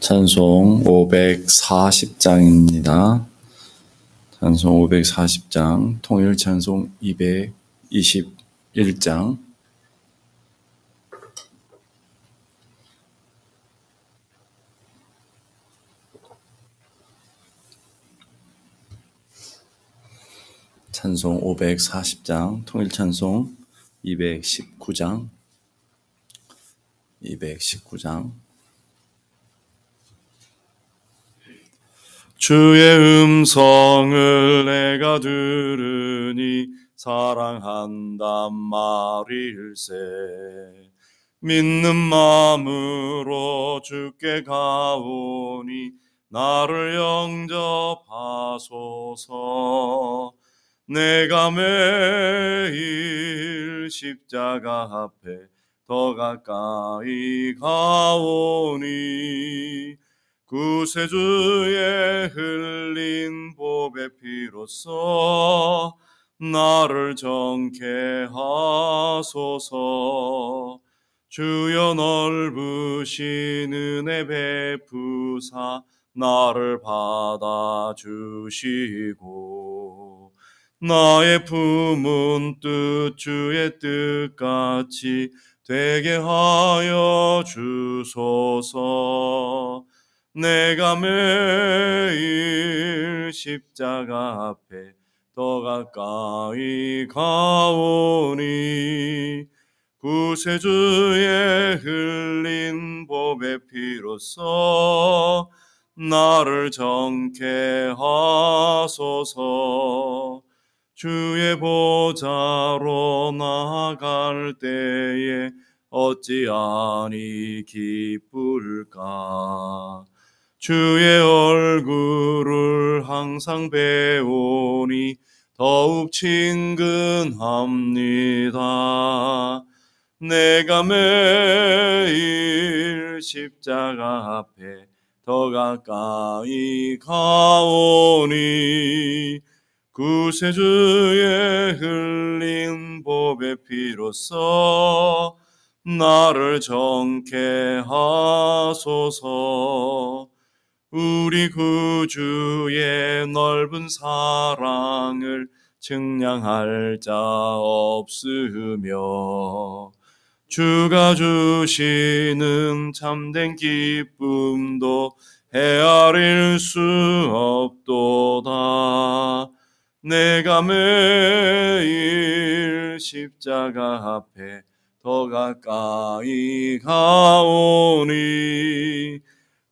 찬송 540장입니다. 찬송 540장, 통일 찬송 221장. 찬송 540장, 통일 찬송 219장, 219장. 주의 음성을 내가 들으니 사랑한단 말일세. 믿는 마음으로 주께 가오니 나를 영접하소서. 내가 매일 십자가 앞에 더 가까이 가오니 구세주의 흘린 보배 피로써 나를 정케 하소서. 주여 넓으신 은혜 베푸사 나를 받아주시고 나의 품은 뜻 주의 뜻같이 되게 하여 주소서 내가 매일 십자가 앞에 더 가까이 가오니 구세주의 흘린 보배 피로써 나를 정케 하소서. 주의 보좌로 나아갈 때에 어찌하니 기쁠까 주의 얼굴을 항상 배우니 더욱 친근합니다. 내가 매일 십자가 앞에 더 가까이 가오니 구세주의 흘린 보배 피로써 나를 정케 하소서 우리 구주의 넓은 사랑을 증량할 자 없으며 주가 주시는 참된 기쁨도 헤아릴 수 없도다. 내가 매일 십자가 앞에 더 가까이 가오니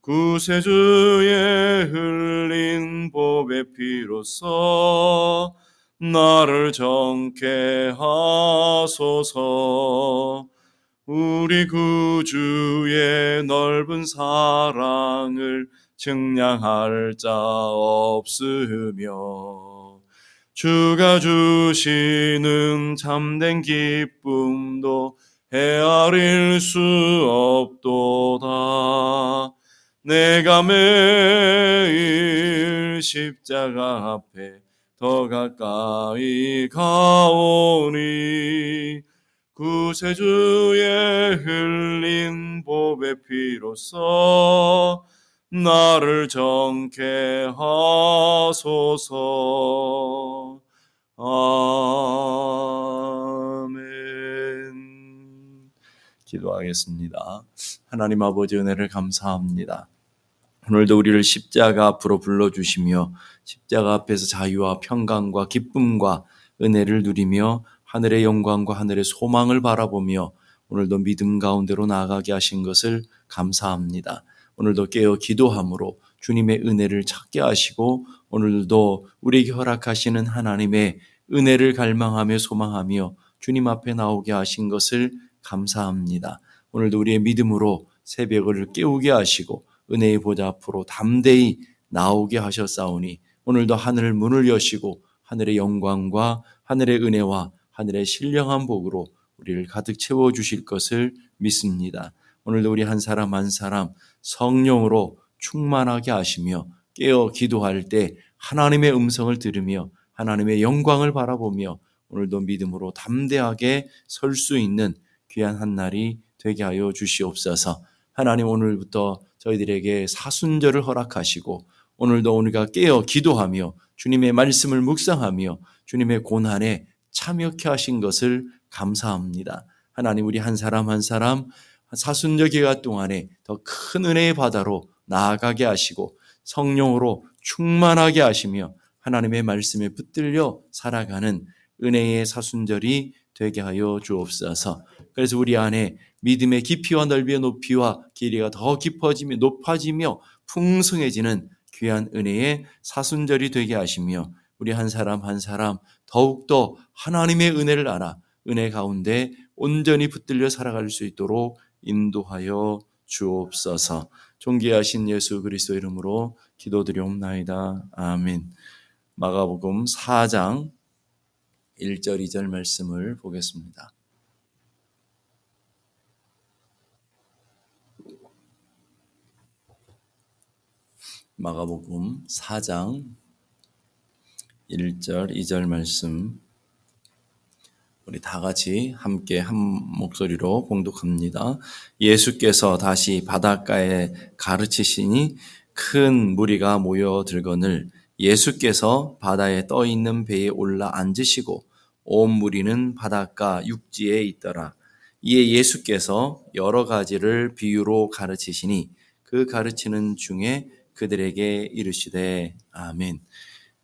구세주의 흘린 보배 피로써 나를 정케 하소서. 우리 구주의 넓은 사랑을 증량할 자 없으며 주가 주시는 참된 기쁨도 헤아릴 수 없도다 내가 매일 십자가 앞에 더 가까이 가오니 구세주의 흘린 보배 피로써 나를 정케 하소서. 아 기도하겠습니다. 하나님 아버지 은혜를 감사합니다. 오늘도 우리를 십자가 앞으로 불러주시며 십자가 앞에서 자유와 평강과 기쁨과 은혜를 누리며 하늘의 영광과 하늘의 소망을 바라보며 오늘도 믿음 가운데로 나아가게 하신 것을 감사합니다. 오늘도 깨어 기도함으로 주님의 은혜를 찾게 하시고 오늘도 우리에게 허락하시는 하나님의 은혜를 갈망하며 소망하며 주님 앞에 나오게 하신 것을 감사합니다. 오늘도 우리의 믿음으로 새벽을 깨우게 하시고 은혜의 보좌 앞으로 담대히 나오게 하셨사오니 오늘도 하늘 문을 여시고 하늘의 영광과 하늘의 은혜와 하늘의 신령한 복으로 우리를 가득 채워 주실 것을 믿습니다. 오늘도 우리 한 사람 한 사람 성령으로 충만하게 하시며 깨어 기도할 때 하나님의 음성을 들으며 하나님의 영광을 바라보며 오늘도 믿음으로 담대하게 설 수 있는 귀한 한 날이 되게 하여 주시옵소서. 하나님 오늘부터 저희들에게 사순절을 허락하시고 오늘도 우리가 깨어 기도하며 주님의 말씀을 묵상하며 주님의 고난에 참여케 하신 것을 감사합니다. 하나님 우리 한 사람 한 사람 사순절 기간 동안에 더 큰 은혜의 바다로 나아가게 하시고 성령으로 충만하게 하시며 하나님의 말씀에 붙들려 살아가는 은혜의 사순절이 되게 하여 주옵소서. 그래서 우리 안에 믿음의 깊이와 넓이와 높이와 길이가 더 깊어지며 높아지며 풍성해지는 귀한 은혜의 사순절이 되게 하시며 우리 한 사람 한 사람 더욱더 하나님의 은혜를 알아 은혜 가운데 온전히 붙들려 살아갈 수 있도록 인도하여 주옵소서. 존귀하신 예수 그리스도 이름으로 기도드리옵나이다. 아멘. 마가복음 4장 1절 2절 말씀을 보겠습니다. 마가복음 4장 1절 2절 말씀 우리 다 같이 함께 한 목소리로 봉독합니다. 예수께서 다시 바닷가에 가르치시니 큰 무리가 모여들거늘 예수께서 바다에 떠 있는 배에 올라 앉으시고 온 무리는 바닷가 육지에 있더라. 이에 예수께서 여러 가지를 비유로 가르치시니 그 가르치는 중에 그들에게 이르시되 아멘.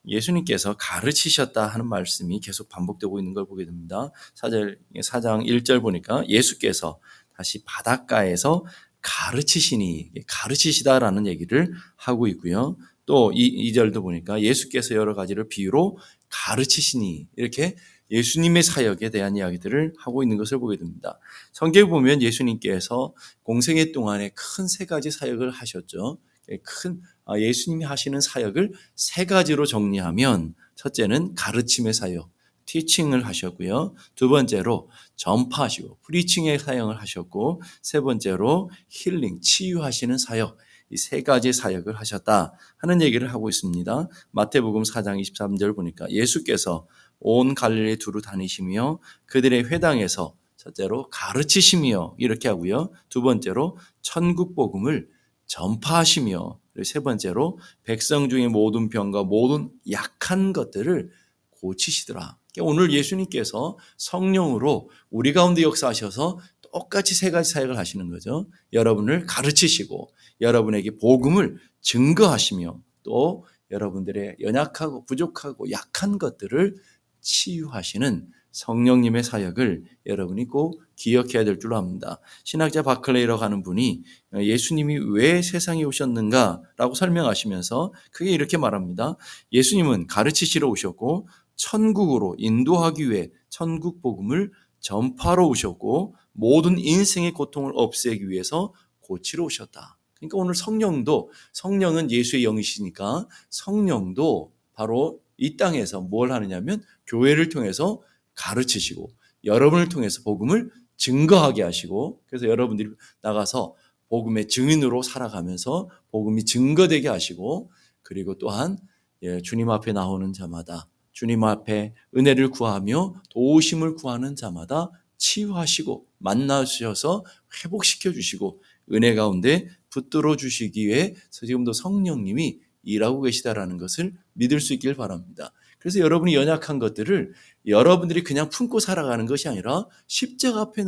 예수님께서 가르치셨다 하는 말씀이 계속 반복되고 있는 걸 보게 됩니다. 4절, 4장 1절 보니까 예수께서 다시 바닷가에서 가르치시니, 가르치시다라는 얘기를 하고 있고요. 또 이, 2절도 보니까 예수께서 여러 가지를 비유로 가르치시니, 이렇게 예수님의 사역에 대한 이야기들을 하고 있는 것을 보게 됩니다. 성경에 보면 예수님께서 공생애 동안에 큰 세 가지 사역을 하셨죠. 큰 아, 예수님이 하시는 사역을 세 가지로 정리하면 첫째는 가르침의 사역, 티칭을 하셨고요. 두 번째로 전파하시고 프리칭의 사역을 하셨고 세 번째로 힐링, 치유하시는 사역 이 세 가지 사역을 하셨다 하는 얘기를 하고 있습니다. 마태복음 4장 23절 보니까 예수께서 온 갈릴리 두루 다니시며 그들의 회당에서 첫째로 가르치시며 이렇게 하고요. 두 번째로 천국 복음을 전파하시며 세 번째로 백성 중의 모든 병과 모든 약한 것들을 고치시더라. 그러니까 오늘 예수님께서 성령으로 우리 가운데 역사하셔서 똑같이 세 가지 사역을 하시는 거죠. 여러분을 가르치시고 여러분에게 복음을 증거하시며 또 여러분들의 연약하고 부족하고 약한 것들을 치유하시는 성령님의 사역을 여러분이 꼭 기억해야 될 줄로 압니다. 신학자 바클레이라고 하는 분이 예수님이 왜 세상에 오셨는가라고 설명하시면서 그게 이렇게 말합니다. 예수님은 가르치시러 오셨고 천국으로 인도하기 위해 천국 복음을 전파로 오셨고 모든 인생의 고통을 없애기 위해서 고치러 오셨다. 그러니까 오늘 성령도 성령은 예수의 영이시니까 성령도 바로 이 땅에서 뭘 하느냐면 교회를 통해서 가르치시고 여러분을 통해서 복음을 증거하게 하시고 그래서 여러분들이 나가서 복음의 증인으로 살아가면서 복음이 증거되게 하시고 그리고 또한 예, 주님 앞에 나오는 자마다 주님 앞에 은혜를 구하며 도우심을 구하는 자마다 치유하시고 만나주셔서 회복시켜 주시고 은혜 가운데 붙들어 주시기 위해 지금도 성령님이 일하고 계시다라는 것을 믿을 수 있길 바랍니다. 그래서 여러분이 연약한 것들을 여러분들이 그냥 품고 살아가는 것이 아니라 십자가 앞에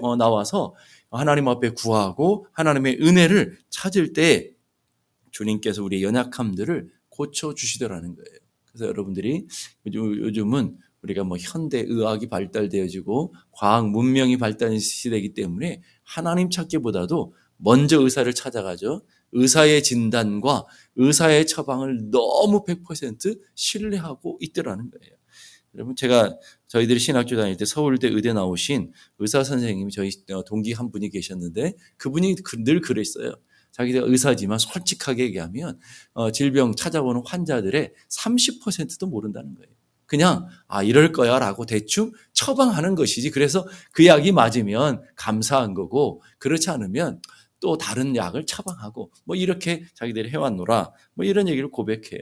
어, 나와서 하나님 앞에 구하고 하나님의 은혜를 찾을 때 주님께서 우리의 연약함들을 고쳐 주시더라는 거예요. 그래서 여러분들이 요즘은 우리가 뭐 현대 의학이 발달되어지고 과학 문명이 발달 시대이기 때문에 하나님 찾기보다도 먼저 의사를 찾아가죠. 의사의 진단과 의사의 처방을 너무 100% 신뢰하고 있더라는 거예요. 여러분 제가 저희들이 신학교 다닐 때 서울대 의대 나오신 의사 선생님이 저희 동기 한 분이 계셨는데 그분이 그, 늘 그랬어요. 자기가 의사지만 솔직하게 얘기하면 어, 질병 찾아보는 환자들의 30%도 모른다는 거예요. 그냥 아 이럴 거야라고 대충 처방하는 것이지. 그래서 그 약이 맞으면 감사한 거고 그렇지 않으면 또 다른 약을 처방하고 뭐 이렇게 자기들이 해왔노라 뭐 이런 얘기를 고백해요.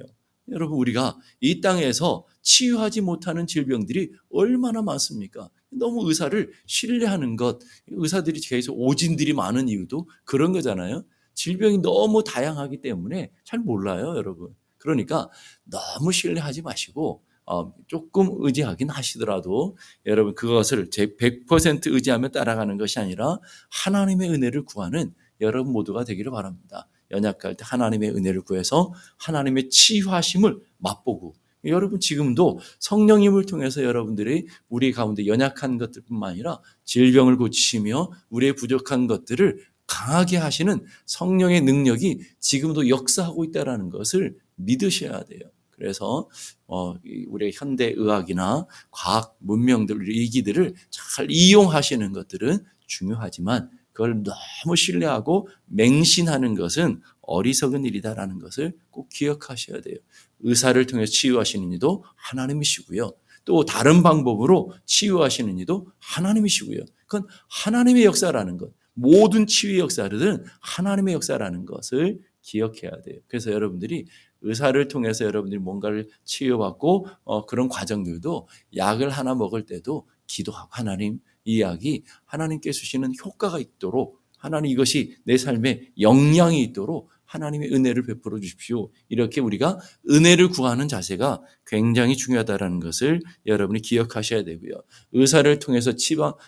여러분 우리가 이 땅에서 치유하지 못하는 질병들이 얼마나 많습니까? 너무 의사를 신뢰하는 것, 의사들이 계속 오진들이 많은 이유도 그런 거잖아요. 질병이 너무 다양하기 때문에 잘 몰라요, 여러분. 그러니까 너무 신뢰하지 마시고 어, 조금 의지하긴 하시더라도 여러분 그것을 제 100% 의지하며 따라가는 것이 아니라 하나님의 은혜를 구하는 여러분 모두가 되기를 바랍니다. 연약할 때 하나님의 은혜를 구해서 하나님의 치유하심을 맛보고 여러분 지금도 성령님을 통해서 여러분들이 우리 가운데 연약한 것들뿐만 아니라 질병을 고치시며 우리의 부족한 것들을 강하게 하시는 성령의 능력이 지금도 역사하고 있다는 것을 믿으셔야 돼요. 그래서 어, 우리의 현대 의학이나 과학 문명들 위기들을 잘 이용하시는 것들은 중요하지만 그걸 너무 신뢰하고 맹신하는 것은 어리석은 일이다라는 것을 꼭 기억하셔야 돼요. 의사를 통해 치유하시는 이도 하나님이시고요. 또 다른 방법으로 치유하시는 이도 하나님이시고요. 그건 하나님의 역사라는 것. 모든 치유 역사들은 하나님의 역사라는 것을 기억해야 돼요. 그래서 여러분들이 의사를 통해서 여러분들이 뭔가를 치유받고 어, 그런 과정들도 약을 하나 먹을 때도 기도하고 하나님 이 약이 하나님께 주시는 효과가 있도록 하나님 이것이 내 삶에 영향이 있도록 하나님의 은혜를 베풀어 주십시오. 이렇게 우리가 은혜를 구하는 자세가 굉장히 중요하다는 것을 여러분이 기억하셔야 되고요. 의사를 통해서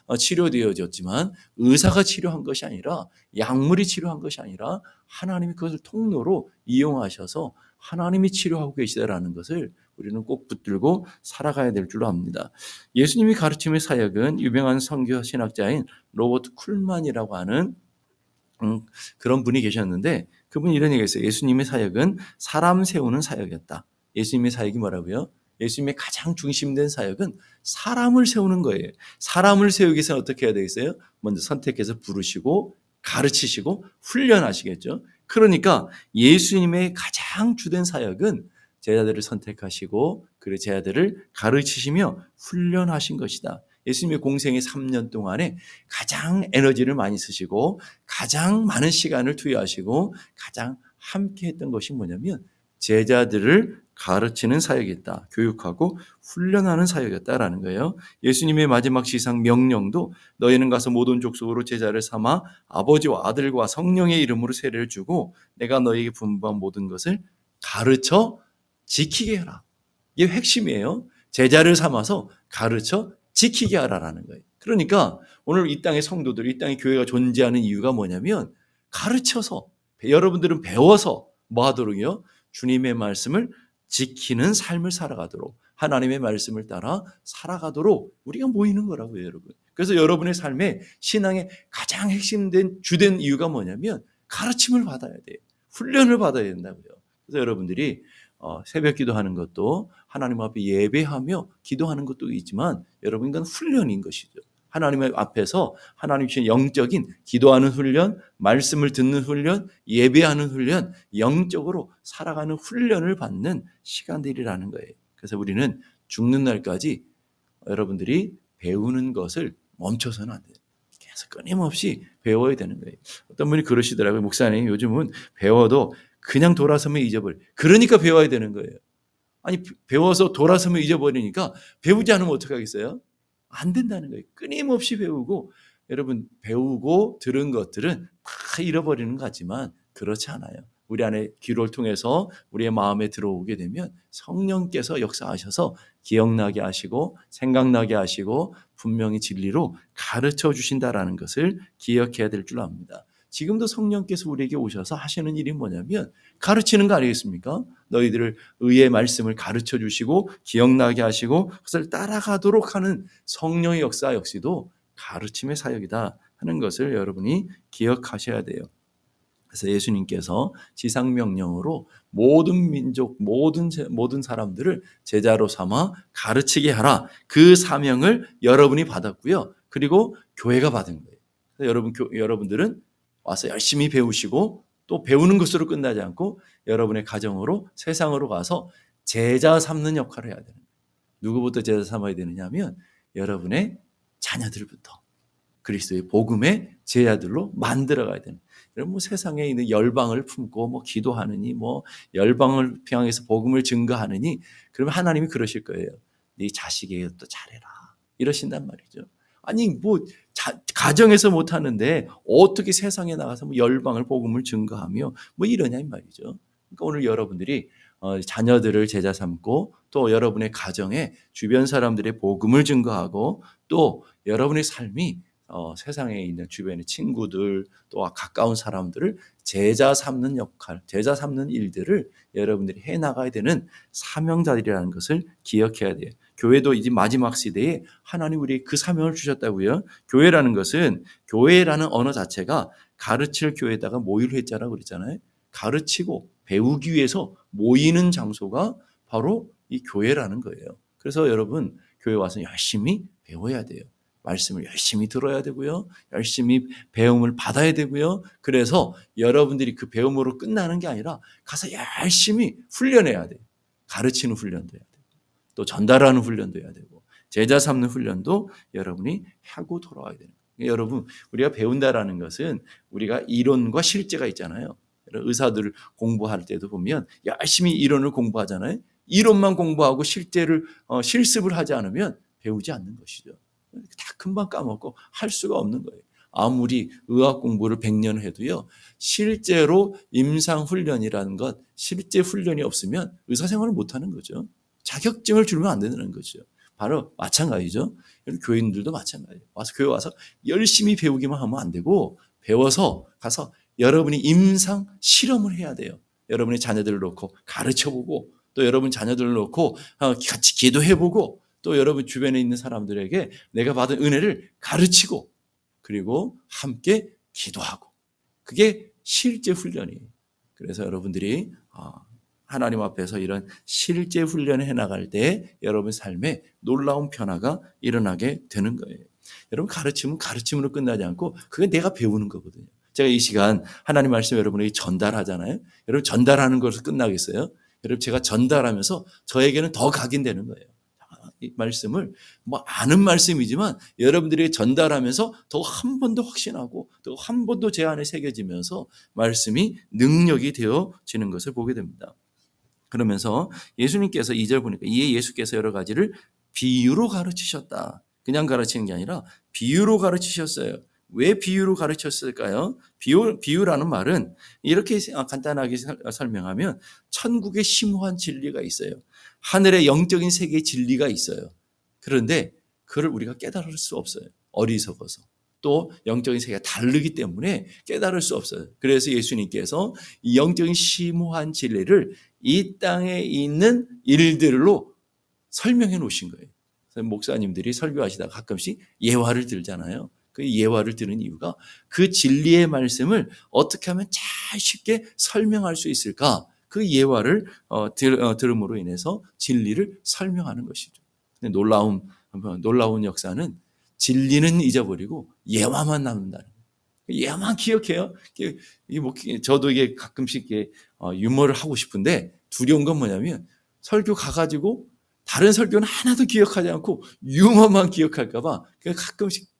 어, 치료되어졌지만 의사가 치료한 것이 아니라 약물이 치료한 것이 아니라 하나님이 그것을 통로로 이용하셔서 하나님이 치료하고 계시다라는 것을 우리는 꼭 붙들고 살아가야 될 줄로 압니다. 예수님이 가르침의 사역은 유명한 선교 신학자인 로버트 쿨만이라고 하는 음, 그런 분이 계셨는데 그분이 이런 얘기했어요. 예수님의 사역은 사람 세우는 사역이었다. 예수님의 사역이 뭐라고요? 예수님의 가장 중심된 사역은 사람을 세우는 거예요. 사람을 세우기 위해서 어떻게 해야 되겠어요? 먼저 선택해서 부르시고 가르치시고 훈련하시겠죠. 그러니까 예수님의 가장 주된 사역은 제자들을 선택하시고 그 제자들을 가르치시며 훈련하신 것이다. 예수님의 공생의 3년 동안에 가장 에너지를 많이 쓰시고 가장 많은 시간을 투여하시고 가장 함께 했던 것이 뭐냐면 제자들을 가르치는 사역이었다. 교육하고 훈련하는 사역이었다라는 거예요. 예수님의 마지막 시상 명령도 너희는 가서 모든 족속으로 제자를 삼아 아버지와 아들과 성령의 이름으로 세례를 주고 내가 너희에게 분부한 모든 것을 가르쳐 지키게 해라. 이게 핵심이에요. 제자를 삼아서 가르쳐 지키게 하라라는 거예요. 그러니까 오늘 이 땅의 성도들, 이 땅의 교회가 존재하는 이유가 뭐냐면 가르쳐서 여러분들은 배워서 뭐 하도록요? 주님의 말씀을 지키는 삶을 살아가도록 하나님의 말씀을 따라 살아가도록 우리가 모이는 거라고요, 여러분. 그래서 여러분의 삶에 신앙의 가장 핵심된 주된 이유가 뭐냐면 가르침을 받아야 돼요. 훈련을 받아야 된다고요. 그래서 여러분들이 어, 새벽 기도하는 것도 하나님 앞에 예배하며 기도하는 것도 있지만 여러분 이건 훈련인 것이죠. 하나님 앞에서 하나님 주신 영적인 기도하는 훈련, 말씀을 듣는 훈련, 예배하는 훈련, 영적으로 살아가는 훈련을 받는 시간들이라는 거예요. 그래서 우리는 죽는 날까지 여러분들이 배우는 것을 멈춰서는 안 돼요. 계속 끊임없이 배워야 되는 거예요. 어떤 분이 그러시더라고요. 목사님, 요즘은 배워도 그냥 돌아서면 잊어버려. 그러니까 배워야 되는 거예요. 아니, 배워서 돌아서면 잊어버리니까 배우지 않으면 어떡하겠어요? 안 된다는 거예요. 끊임없이 배우고 여러분 배우고 들은 것들은 다 잃어버리는 것 같지만 그렇지 않아요. 우리 안에 기도를 통해서 우리의 마음에 들어오게 되면 성령께서 역사하셔서 기억나게 하시고 생각나게 하시고 분명히 진리로 가르쳐 주신다라는 것을 기억해야 될 줄 압니다. 지금도 성령께서 우리에게 오셔서 하시는 일이 뭐냐면 가르치는 거 아니겠습니까? 너희들을 의의 말씀을 가르쳐 주시고 기억나게 하시고 그것을 따라가도록 하는 성령의 역사 역시도 가르침의 사역이다 하는 것을 여러분이 기억하셔야 돼요. 그래서 예수님께서 지상 명령으로 모든 민족, 모든 모든 사람들을 제자로 삼아 가르치게 하라. 그 사명을 여러분이 받았고요. 그리고 교회가 받은 거예요. 여러분 여러분들은 와서 열심히 배우시고 또 배우는 것으로 끝나지 않고 여러분의 가정으로 세상으로 가서 제자 삼는 역할을 해야 되는 거예요. 누구부터 제자 삼아야 되느냐 하면 여러분의 자녀들부터 그리스도의 복음의 제자들로 만들어 가야 되는 여러분 뭐 세상에 있는 열방을 품고 뭐 기도하느니 뭐 열방을 향해서 복음을 증거하느니 그러면 하나님이 그러실 거예요. 네 자식에게 또 잘해라. 이러신단 말이죠. 아니 뭐 자, 가정에서 못 하는데 어떻게 세상에 나가서 뭐 열방을 복음을 증거하며 뭐 이러냐 이 말이죠. 그러니까 오늘 여러분들이 어, 자녀들을 제자 삼고 또 여러분의 가정에 주변 사람들의 복음을 증거하고 또 여러분의 삶이 어, 세상에 있는 주변의 친구들 또 가까운 사람들을 제자 삼는 역할, 제자 삼는 일들을 여러분들이 해 나가야 되는 사명자들이라는 것을 기억해야 돼요. 교회도 이제 마지막 시대에 하나님 우리 그 사명을 주셨다고요. 교회라는 것은 교회라는 언어 자체가 가르칠 교회에다가 모일 회자라고 그랬잖아요. 가르치고 배우기 위해서 모이는 장소가 바로 이 교회라는 거예요. 그래서 여러분 교회 와서 열심히 배워야 돼요. 말씀을 열심히 들어야 되고요. 열심히 배움을 받아야 되고요. 그래서 여러분들이 그 배움으로 끝나는 게 아니라 가서 열심히 훈련해야 돼요. 가르치는 훈련도 해야 되고 또 전달하는 훈련도 해야 되고 제자 삼는 훈련도 여러분이 하고 돌아와야 되는. 여러분 우리가 배운다라는 것은 우리가 이론과 실제가 있잖아요. 의사들 공부할 때도 보면 열심히 이론을 공부하잖아요. 이론만 공부하고 실제를 어, 실습을 하지 않으면 배우지 않는 것이죠. 다 금방 까먹고 할 수가 없는 거예요. 아무리 의학 공부를 100년 해도요, 실제로 임상훈련이라는 것, 실제 훈련이 없으면 의사생활을 못하는 거죠. 자격증을 주면 안 되는 거죠. 바로 마찬가지죠. 교인들도 마찬가지예요. 와서 교회 와서 열심히 배우기만 하면 안 되고 배워서 가서 여러분이 임상 실험을 해야 돼요. 여러분의 자녀들을 놓고 가르쳐 보고 또 여러분 자녀들을 놓고 어, 같이 기도해 보고 또 여러분 주변에 있는 사람들에게 내가 받은 은혜를 가르치고 그리고 함께 기도하고 그게 실제 훈련이에요. 그래서 여러분들이 어, 하나님 앞에서 이런 실제 훈련을 해나갈 때 여러분 삶에 놀라운 변화가 일어나게 되는 거예요. 여러분 가르침은 가르침으로 끝나지 않고 그게 내가 배우는 거거든요. 제가 이 시간 하나님 말씀 여러분에게 전달하잖아요. 여러분 전달하는 것으로 끝나겠어요? 여러분 제가 전달하면서 저에게는 더 각인되는 거예요. 이 말씀을 뭐 아는 말씀이지만 여러분들이 전달하면서 더 한 번 더 확신하고 또한번 더 제 안에 새겨지면서 말씀이 능력이 되어지는 것을 보게 됩니다. 그러면서 예수님께서 2절 보니까 이에 예수께서 여러 가지를 비유로 가르치셨다. 그냥 가르치는 게 아니라 비유로 가르치셨어요. 왜 비유로 가르쳤을까요? 비유, 비유라는 말은 이렇게 간단하게 설명하면 천국의 심오한 진리가 있어요. 하늘의 영적인 세계의 진리가 있어요. 그런데 그를 우리가 깨달을 수 없어요. 어리석어서. 또 영적인 세계가 다르기 때문에 깨달을 수 없어요. 그래서 예수님께서 이 영적인 심오한 진리를 이 땅에 있는 일들로 설명해 놓으신 거예요. 목사님들이 설교하시다가 가끔씩 예화를 들잖아요. 그 예화를 들은 이유가 그 진리의 말씀을 어떻게 하면 잘 쉽게 설명할 수 있을까? 그 예화를 어, 들, 어, 음으로 인해서 진리를 설명하는 것이죠. 놀라운 놀라운 역사는 진리는 잊어버리고 예화만 남는다는 예화만 기억해요. 이 뭐, 저도 이게 가끔씩 이게 어, 유머를 하고 싶은데 두려운 건 뭐냐면 설교 가가지고 다른 설교는 하나도 기억하지 않고 유머만 기억할까봐 가끔씩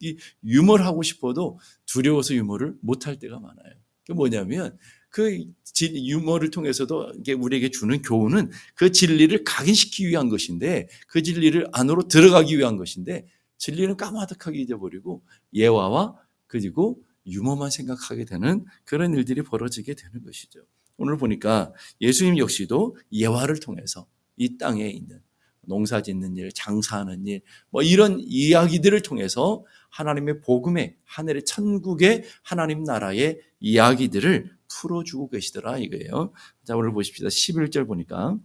유머를 하고 싶어도 두려워서 유머를 못할 때가 많아요. 그 뭐냐면 그 유머를 통해서도 우리에게 주는 교훈은 그 진리를 각인시키기 위한 것인데 그 진리를 안으로 들어가기 위한 것인데 진리는 까마득하게 잊어버리고 예화와 그리고 유머만 생각하게 되는 그런 일들이 벌어지게 되는 것이죠. 오늘 보니까 예수님 역시도 예화를 통해서 이 땅에 있는 농사 짓는 일, 장사하는 일, 뭐 이런 이야기들을 통해서 하나님의 복음의 하늘의 천국의 하나님 나라의 이야기들을 풀어주고 계시더라 이거예요. 자, 오늘 보십시다. 11절 보니까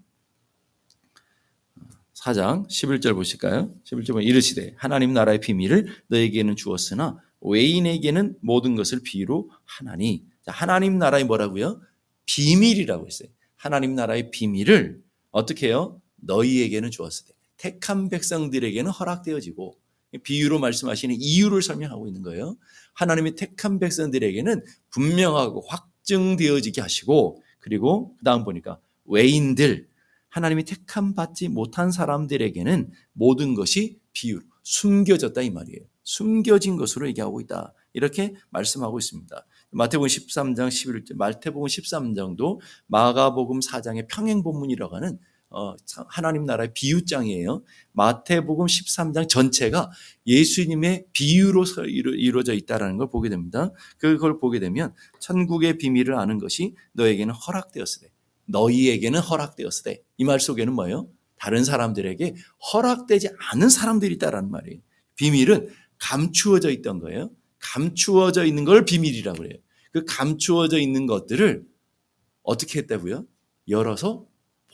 4장 11절 보실까요? 11절 보면 이르시되 하나님 나라의 비밀을 너에게는 주었으나 외인에게는 모든 것을 비유로 하나니 자, 하나님 나라의 뭐라고요? 비밀이라고 했어요. 하나님 나라의 비밀을 어떻게 해요? 너희에게는 주었으되 택한 백성들에게는 허락되어지고 비유로 말씀하시는 이유를 설명하고 있는 거예요. 하나님이 택한 백성들에게는 분명하고 확 증되어지게 하시고 그리고 그 다음 보니까 외인들 하나님이 택함 받지 못한 사람들에게는 모든 것이 비유 숨겨졌다 이 말이에요. 숨겨진 것으로 얘기하고 있다. 이렇게 말씀하고 있습니다. 마태복음 13장 11절, 마태복음 13장도 마가복음 4장의 평행 본문이라고 하는 어, 하나님 나라의 비유장이에요. 마태복음 13장 전체가 예수님의 비유로 이루어져 있다는 걸 보게 됩니다. 그걸 보게 되면 천국의 비밀을 아는 것이 너에게는 허락되었으되 너희에게는 허락되었으되 이 말 속에는 뭐예요? 다른 사람들에게 허락되지 않은 사람들이 있다라는 말이에요. 비밀은 감추어져 있던 거예요. 감추어져 있는 걸 비밀이라고 그래요. 그 감추어져 있는 것들을 어떻게 했다고요? 열어서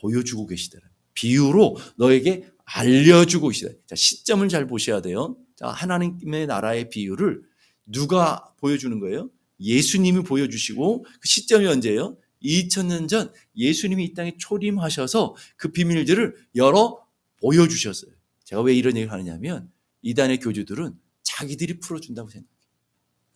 보여주고 계시더라. 비유로 너에게 알려주고 계시다. 자, 시점을 잘 보셔야 돼요. 자, 하나님의 나라의 비유를 누가 보여주는 거예요? 예수님이 보여주시고 그 시점이 언제예요? 2000년 전 예수님이 이 땅에 초림하셔서 그 비밀들을 열어 보여주셨어요. 제가 왜 이런 얘기를 하느냐면 이단의 교주들은 자기들이 풀어준다고 생각해요.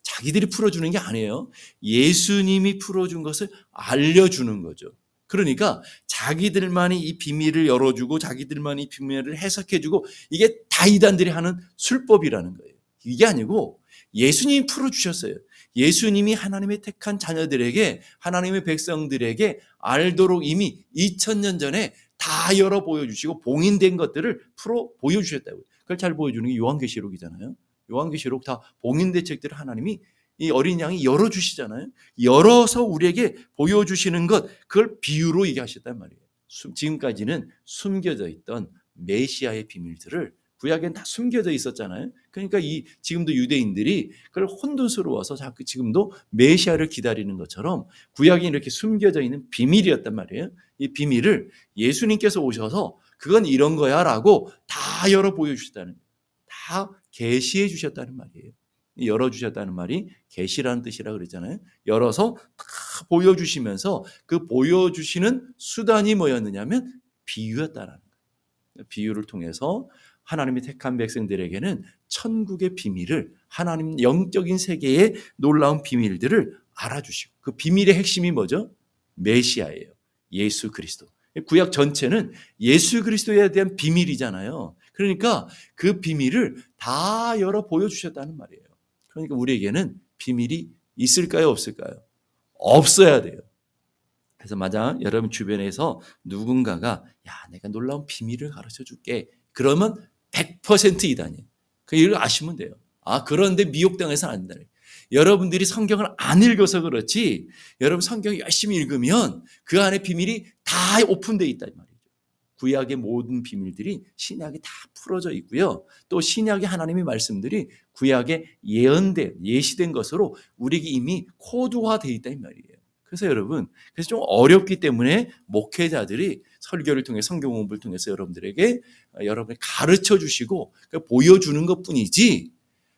자기들이 풀어주는 게 아니에요. 예수님이 풀어준 것을 알려주는 거죠. 그러니까 자기들만이 이 비밀을 열어주고 자기들만이 이 비밀을 해석해주고 이게 다 이단들이 하는 술법이라는 거예요. 이게 아니고 예수님이 풀어주셨어요. 예수님이 하나님의 택한 자녀들에게 하나님의 백성들에게 알도록 이미 2000년 전에 다 열어 보여주시고 봉인된 것들을 풀어 보여주셨다고요. 그걸 잘 보여주는 게 요한계시록이잖아요. 요한계시록 다 봉인된 책들을 하나님이 이 어린 양이 열어주시잖아요. 열어서 우리에게 보여주시는 것, 그걸 비유로 얘기하셨단 말이에요. 지금까지는 숨겨져 있던 메시아의 비밀들을 구약엔 다 숨겨져 있었잖아요. 그러니까 이 지금도 유대인들이 그걸 혼돈스러워서 자꾸 지금도 메시아를 기다리는 것처럼 구약이 이렇게 숨겨져 있는 비밀이었단 말이에요. 이 비밀을 예수님께서 오셔서 그건 이런 거야라고 다 열어 보여 주셨다는 다 계시해 주셨다는 말이에요. 열어 주셨다는 말이 계시라는 뜻이라 그랬잖아요. 열어서 다 보여주시면서 그 보여주시는 수단이 뭐였느냐면 비유였다라는 거예요. 비유를 통해서 하나님이 택한 백성들에게는 천국의 비밀을 하나님 영적인 세계의 놀라운 비밀들을 알아주시고 그 비밀의 핵심이 뭐죠? 메시아예요. 예수 그리스도. 구약 전체는 예수 그리스도에 대한 비밀이잖아요. 그러니까 그 비밀을 다 열어 보여주셨다는 말이에요. 그러니까 우리에게는 비밀이 있을까요? 없을까요? 없어야 돼요. 그래서 만약 여러분 주변에서 누군가가 야 내가 놀라운 비밀을 가르쳐 줄게. 그러면 100% 이단이에요. 그 일을 아시면 돼요. 아 그런데 미혹당해서는 안 된다. 여러분들이 성경을 안 읽어서 그렇지 여러분 성경 열심히 읽으면 그 안에 비밀이 다 오픈되어 있다 이 말이죠. 구약의 모든 비밀들이 신약에 다 풀어져 있고요. 또 신약의 하나님의 말씀들이 구약에 예언된 예시된 것으로 우리에게 이미 코드화되어 있다 이 말이에요. 그래서 여러분, 그래서 좀 어렵기 때문에 목회자들이 설교를 통해 성경 공부를 통해서 여러분들에게 여러분을 가르쳐 주시고 보여주는 것 뿐이지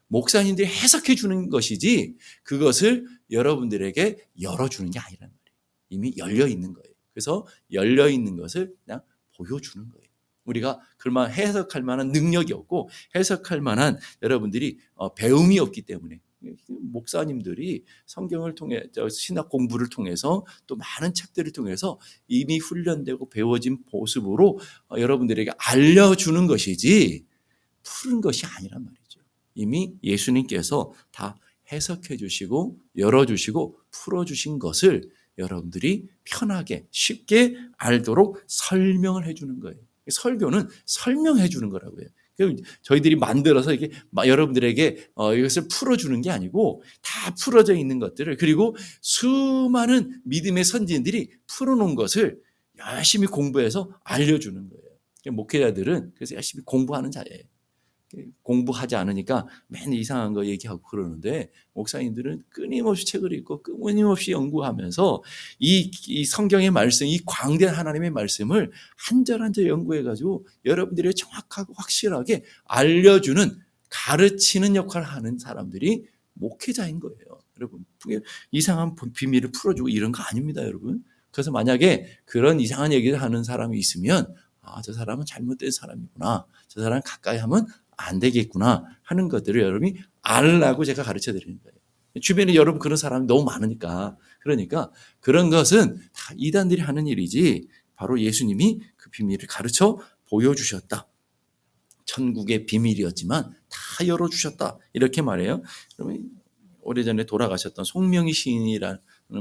목사님들이 해석해 주는 것이지 그것을 여러분들에게 열어주는 게 아니란 말이에요. 이미 열려 있는 거예요. 그래서 열려 있는 것을 그냥 보여주는 거예요. 우리가 그만 해석할 만한 능력이 없고 해석할 만한 여러분들이 어, 배움이 없기 때문에 목사님들이 성경을 통해 신학 공부를 통해서 또 많은 책들을 통해서 이미 훈련되고 배워진 모습으로 어, 여러분들에게 알려주는 것이지 푸른 것이 아니란 말이에요. 이미 예수님께서 다 해석해 주시고 열어 주시고 풀어 주신 것을 여러분들이 편하게 쉽게 알도록 설명을 해주는 거예요. 설교는 설명해 주는 거라고요. 저희들이 만들어서 이게 여러분들에게 어, 이것을 풀어주는 게 아니고 다 풀어져 있는 것들을 그리고 수많은 믿음의 선진들이 풀어놓은 것을 열심히 공부해서 알려주는 거예요. 목회자들은 그래서 열심히 공부하는 자예요. 공부하지 않으니까 맨 이상한 거 얘기하고 그러는데 목사님들은 끊임없이 책을 읽고 끊임없이 연구하면서 이, 이 성경의 말씀, 이 광대한 하나님의 말씀을 한 절 한 절 연구해가지고 여러분들이 정확하고 확실하게 알려주는 가르치는 역할을 하는 사람들이 목회자인 거예요. 여러분, 이상한 비밀을 풀어주고 이런 거 아닙니다, 여러분. 그래서 만약에 그런 이상한 얘기를 하는 사람이 있으면 아, 저 사람은 잘못된 사람이구나. 저 사람 가까이 하면 안 되겠구나 하는 것들을 여러분이 알라고 제가 가르쳐 드리는 거예요. 주변에 여러분 그런 사람이 너무 많으니까. 그러니까 그런 것은 다 이단들이 하는 일이지 바로 예수님이 그 비밀을 가르쳐 보여주셨다. 천국의 비밀이었지만 다 열어주셨다. 이렇게 말해요. 그러면 오래전에 돌아가셨던 송명희 시인이라는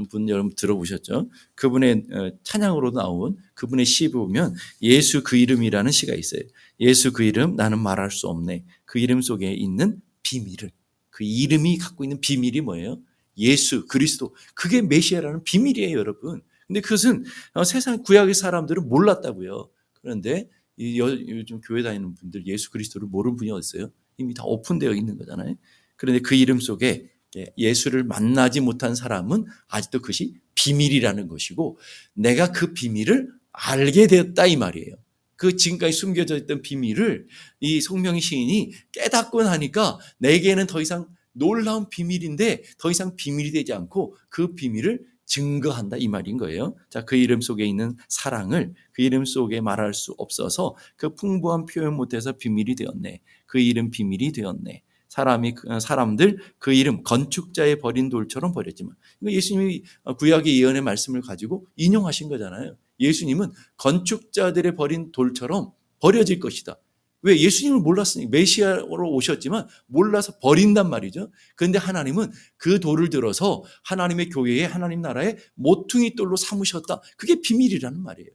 분 여러분 들어보셨죠? 그분의 어, 찬양으로 나온 그분의 시 보면 예수 그 이름이라는 시가 있어요. 예수 그 이름 나는 말할 수 없네. 그 이름 속에 있는 비밀을 그 이름이 갖고 있는 비밀이 뭐예요? 예수 그리스도 그게 메시아라는 비밀이에요, 여러분. 근데 그것은 어, 세상 구약의 사람들은 몰랐다고요. 그런데 요즘 교회 다니는 분들 예수 그리스도를 모르는 분이 어딨어요? 이미 다 오픈되어 있는 거잖아요. 그런데 그 이름 속에 예수를 만나지 못한 사람은 아직도 그것이 비밀이라는 것이고 내가 그 비밀을 알게 되었다 이 말이에요. 그 지금까지 숨겨져 있던 비밀을 이 송명희 시인이 깨닫고 나니까 내게는 더 이상 놀라운 비밀인데 더 이상 비밀이 되지 않고 그 비밀을 증거한다 이 말인 거예요. 자, 그 이름 속에 있는 사랑을 그 이름 속에 말할 수 없어서 그 풍부한 표현 못해서 비밀이 되었네. 그 이름 비밀이 되었네. 사람이 그, 사람들 그 이름 건축자의 버린 돌처럼 버렸지만 이거 예수님이 구약의 예언의 말씀을 가지고 인용하신 거잖아요. 예수님은 건축자들의 버린 돌처럼 버려질 것이다. 왜 예수님을 몰랐으니 메시아로 오셨지만 몰라서 버린단 말이죠. 그런데 하나님은 그 돌을 들어서 하나님의 교회에 하나님 나라에 모퉁이 돌로 삼으셨다. 그게 비밀이라는 말이에요.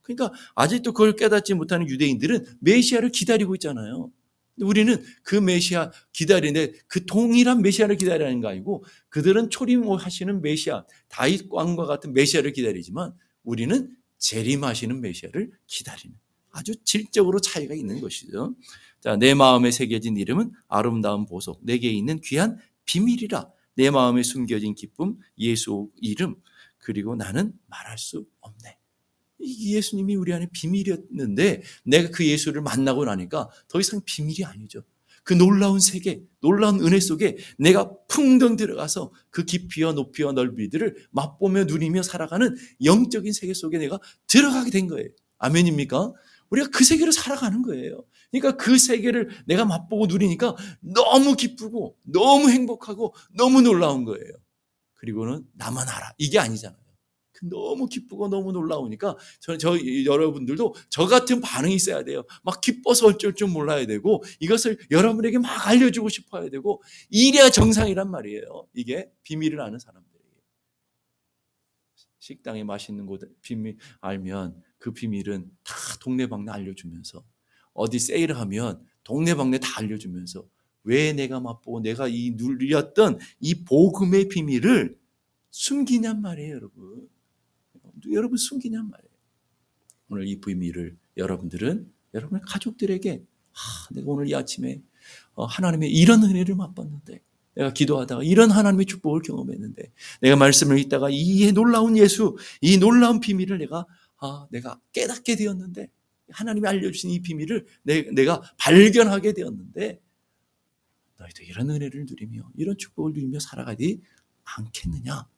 그러니까 아직도 그걸 깨닫지 못하는 유대인들은 메시아를 기다리고 있잖아요. 우리는 그 메시아 기다리는데 그 동일한 메시아를 기다리는 거 아니고 그들은 초림하시는 메시아 다윗 왕과 같은 메시아를 기다리지만 우리는 재림하시는 메시아를 기다리는 아주 질적으로 차이가 있는 것이죠. 자, 내 마음에 새겨진 이름은 아름다운 보석, 내게 있는 귀한 비밀이라. 내 마음에 숨겨진 기쁨, 예수 이름, 그리고 나는 말할 수 없네. 이 예수님이 우리 안에 비밀이었는데 내가 그 예수를 만나고 나니까 더 이상 비밀이 아니죠. 그 놀라운 세계, 놀라운 은혜 속에 내가 풍덩 들어가서 그 깊이와 높이와 넓이들을 맛보며 누리며 살아가는 영적인 세계 속에 내가 들어가게 된 거예요. 아멘입니까? 우리가 그 세계를 살아가는 거예요. 그러니까 그 세계를 내가 맛보고 누리니까 너무 기쁘고 너무 행복하고 너무 놀라운 거예요. 그리고는 나만 알아. 이게 아니잖아요. 그 너무 기쁘고 너무 놀라우니까 저, 저 여러분들도 저 같은 반응이 있어야 돼요. 막 기뻐서 어쩔 줄 몰라야 되고 이것을 여러분에게 막 알려주고 싶어야 되고 이래야 정상이란 말이에요. 이게 비밀을 아는 사람들에게 식당에 맛있는 곳 비밀 알면 그 비밀은 다 동네방네 알려주면서 어디 세일을 하면 동네방네 다 알려주면서 왜 내가 맛보고 내가 이 누렸던 이 복음의 비밀을 숨기냔 말이에요, 여러분. 여러분 숨기냔 말이에요. 오늘 이 비밀을 여러분들은 여러분의 가족들에게 아, 내가 오늘 이 아침에 어, 하나님의 이런 은혜를 맛봤는데 내가 기도하다가 이런 하나님의 축복을 경험했는데 내가 말씀을 읽다가 이 놀라운 예수, 이 놀라운 비밀을 내가 아, 내가 깨닫게 되었는데 하나님이 알려주신 이 비밀을 내, 내가 발견하게 되었는데 너희도 이런 은혜를 누리며 이런 축복을 누리며 살아가지 않겠느냐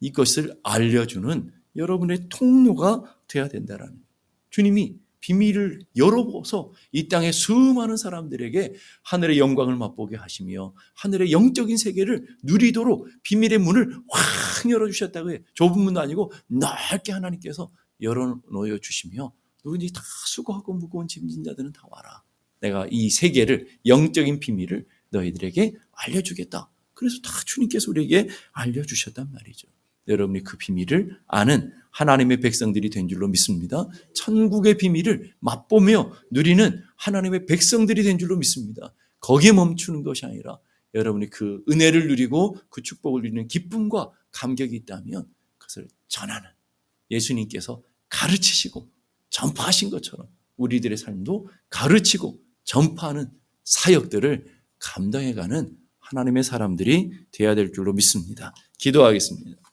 이것을 알려주는 여러분의 통로가 되어야 된다라는 주님이 비밀을 열어보서 이 땅의 수많은 사람들에게 하늘의 영광을 맛보게 하시며 하늘의 영적인 세계를 누리도록 비밀의 문을 확 열어주셨다고 해요. 좁은 문도 아니고 넓게 하나님께서 열어놓여 주시며 누구든지 다 수고하고 무거운 짐진 자들은 다 와라. 내가 이 세계를 영적인 비밀을 너희들에게 알려주겠다. 그래서 다 주님께서 우리에게 알려주셨단 말이죠. 여러분이 그 비밀을 아는 하나님의 백성들이 된 줄로 믿습니다. 천국의 비밀을 맛보며 누리는 하나님의 백성들이 된 줄로 믿습니다. 거기에 멈추는 것이 아니라 여러분이 그 은혜를 누리고 그 축복을 누리는 기쁨과 감격이 있다면 그것을 전하는 예수님께서 가르치시고 전파하신 것처럼 우리들의 삶도 가르치고 전파하는 사역들을 감당해가는 하나님의 사람들이 되어야 될 줄로 믿습니다. 기도하겠습니다.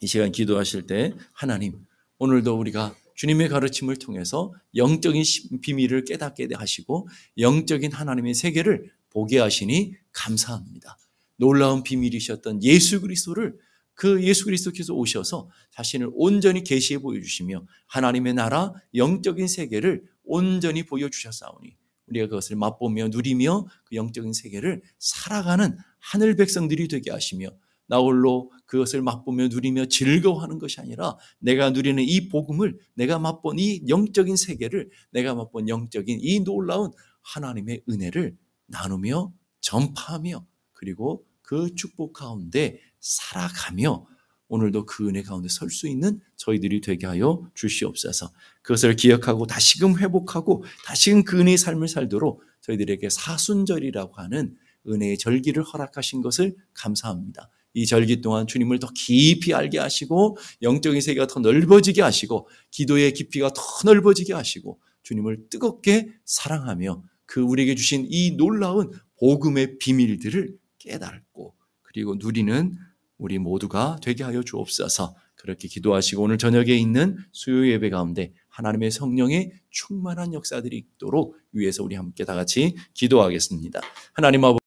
이 시간 기도하실 때 하나님 오늘도 우리가 주님의 가르침을 통해서 영적인 비밀을 깨닫게 하시고 영적인 하나님의 세계를 보게 하시니 감사합니다. 놀라운 비밀이셨던 예수 그리스도를 그 예수 그리스도께서 오셔서 자신을 온전히 계시해 보여주시며 하나님의 나라 영적인 세계를 온전히 보여주셨사오니 우리가 그것을 맛보며 누리며 그 영적인 세계를 살아가는 하늘 백성들이 되게 하시며 나홀로 그것을 맛보며 누리며 즐거워하는 것이 아니라 내가 누리는 이 복음을 내가 맛본 이 영적인 세계를 내가 맛본 영적인 이 놀라운 하나님의 은혜를 나누며 전파하며 그리고 그 축복 가운데 살아가며 오늘도 그 은혜 가운데 설 수 있는 저희들이 되게 하여 주시옵소서. 그것을 기억하고 다시금 회복하고 다시금 그 은혜의 삶을 살도록 저희들에게 사순절이라고 하는 은혜의 절기를 허락하신 것을 감사합니다. 이 절기 동안 주님을 더 깊이 알게 하시고 영적인 세계가 더 넓어지게 하시고 기도의 깊이가 더 넓어지게 하시고 주님을 뜨겁게 사랑하며 그 우리에게 주신 이 놀라운 복음의 비밀들을 깨닫고 그리고 누리는 우리 모두가 되게 하여 주옵소서. 그렇게 기도하시고 오늘 저녁에 있는 수요 예배 가운데 하나님의 성령의 충만한 역사들이 있도록 위해서 우리 함께 다 같이 기도하겠습니다. 하나님 아버지